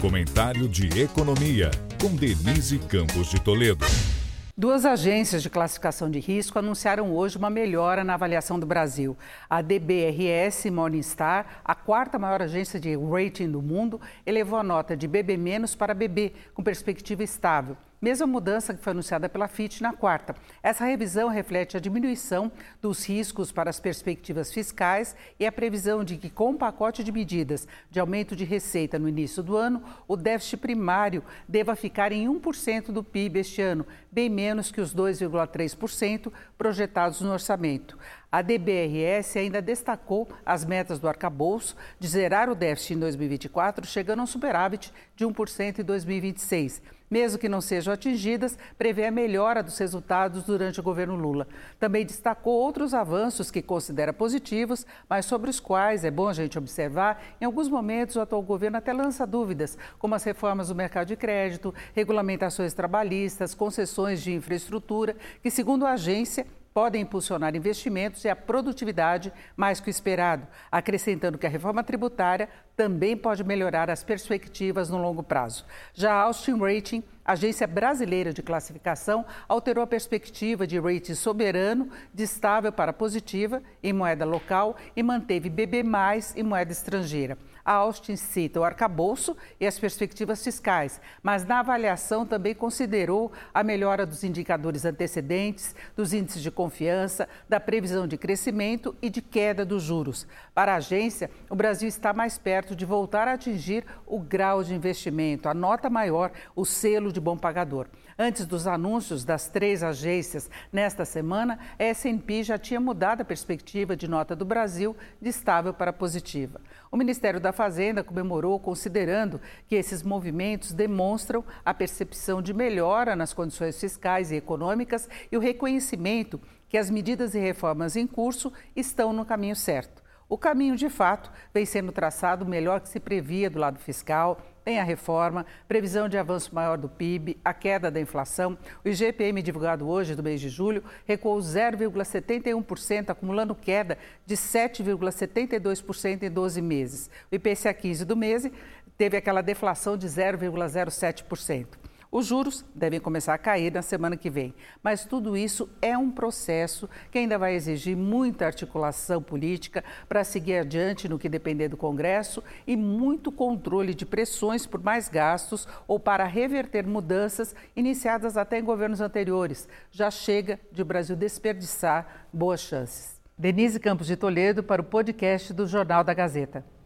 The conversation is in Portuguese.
Comentário de Economia, com Denise Campos de Toledo. Duas agências de classificação de risco anunciaram hoje uma melhora na avaliação do Brasil. A DBRS Morningstar, a quarta maior agência de rating do mundo, elevou a nota de BB- para BB, com perspectiva estável. Mesma mudança que foi anunciada pela FIT na quarta. Essa revisão reflete a diminuição dos riscos para as perspectivas fiscais e a previsão de que, com o um pacote de medidas de aumento de receita no início do ano, o déficit primário deva ficar em 1% do PIB este ano, bem menos que os 2,3% projetados no orçamento. A DBRS ainda destacou as metas do arcabouço de zerar o déficit em 2024, chegando a um superávit de 1% em 2026. Mesmo que não sejam atingidas, prevê a melhora dos resultados durante o governo Lula. Também destacou outros avanços que considera positivos, mas sobre os quais é bom a gente observar. Em alguns momentos, o atual governo até lança dúvidas, como as reformas do mercado de crédito, regulamentações trabalhistas, concessões de infraestrutura, que, segundo a agência, podem impulsionar investimentos e a produtividade mais que o esperado, acrescentando que a reforma tributária também pode melhorar as perspectivas no longo prazo. Já a Austin Rating, agência brasileira de classificação, alterou a perspectiva de rating soberano de estável para positiva em moeda local e manteve BB+, em moeda estrangeira. A Austin cita o arcabouço e as perspectivas fiscais, mas na avaliação também considerou a melhora dos indicadores antecedentes, dos índices de confiança, da previsão de crescimento e de queda dos juros. Para a agência, o Brasil está mais perto de voltar a atingir o grau de investimento, a nota maior, o selo de bom pagador. Antes dos anúncios das três agências nesta semana, a S&P já tinha mudado a perspectiva de nota do Brasil de estável para positiva. O Ministério da Fazenda comemorou, considerando que esses movimentos demonstram a percepção de melhora nas condições fiscais e econômicas e o reconhecimento que as medidas e reformas em curso estão no caminho certo. O caminho, de fato, vem sendo traçado melhor que se previa do lado fiscal, tem a reforma, previsão de avanço maior do PIB, a queda da inflação. O IGPM divulgado hoje, do mês de julho, recuou 0,71%, acumulando queda de 7,72% em 12 meses. O IPCA 15 do mês teve aquela deflação de 0,07%. Os juros devem começar a cair na semana que vem, mas tudo isso é um processo que ainda vai exigir muita articulação política para seguir adiante no que depender do Congresso e muito controle de pressões por mais gastos ou para reverter mudanças iniciadas até em governos anteriores. Já chega de o Brasil desperdiçar boas chances. Denise Campos de Toledo para o podcast do Jornal da Gazeta.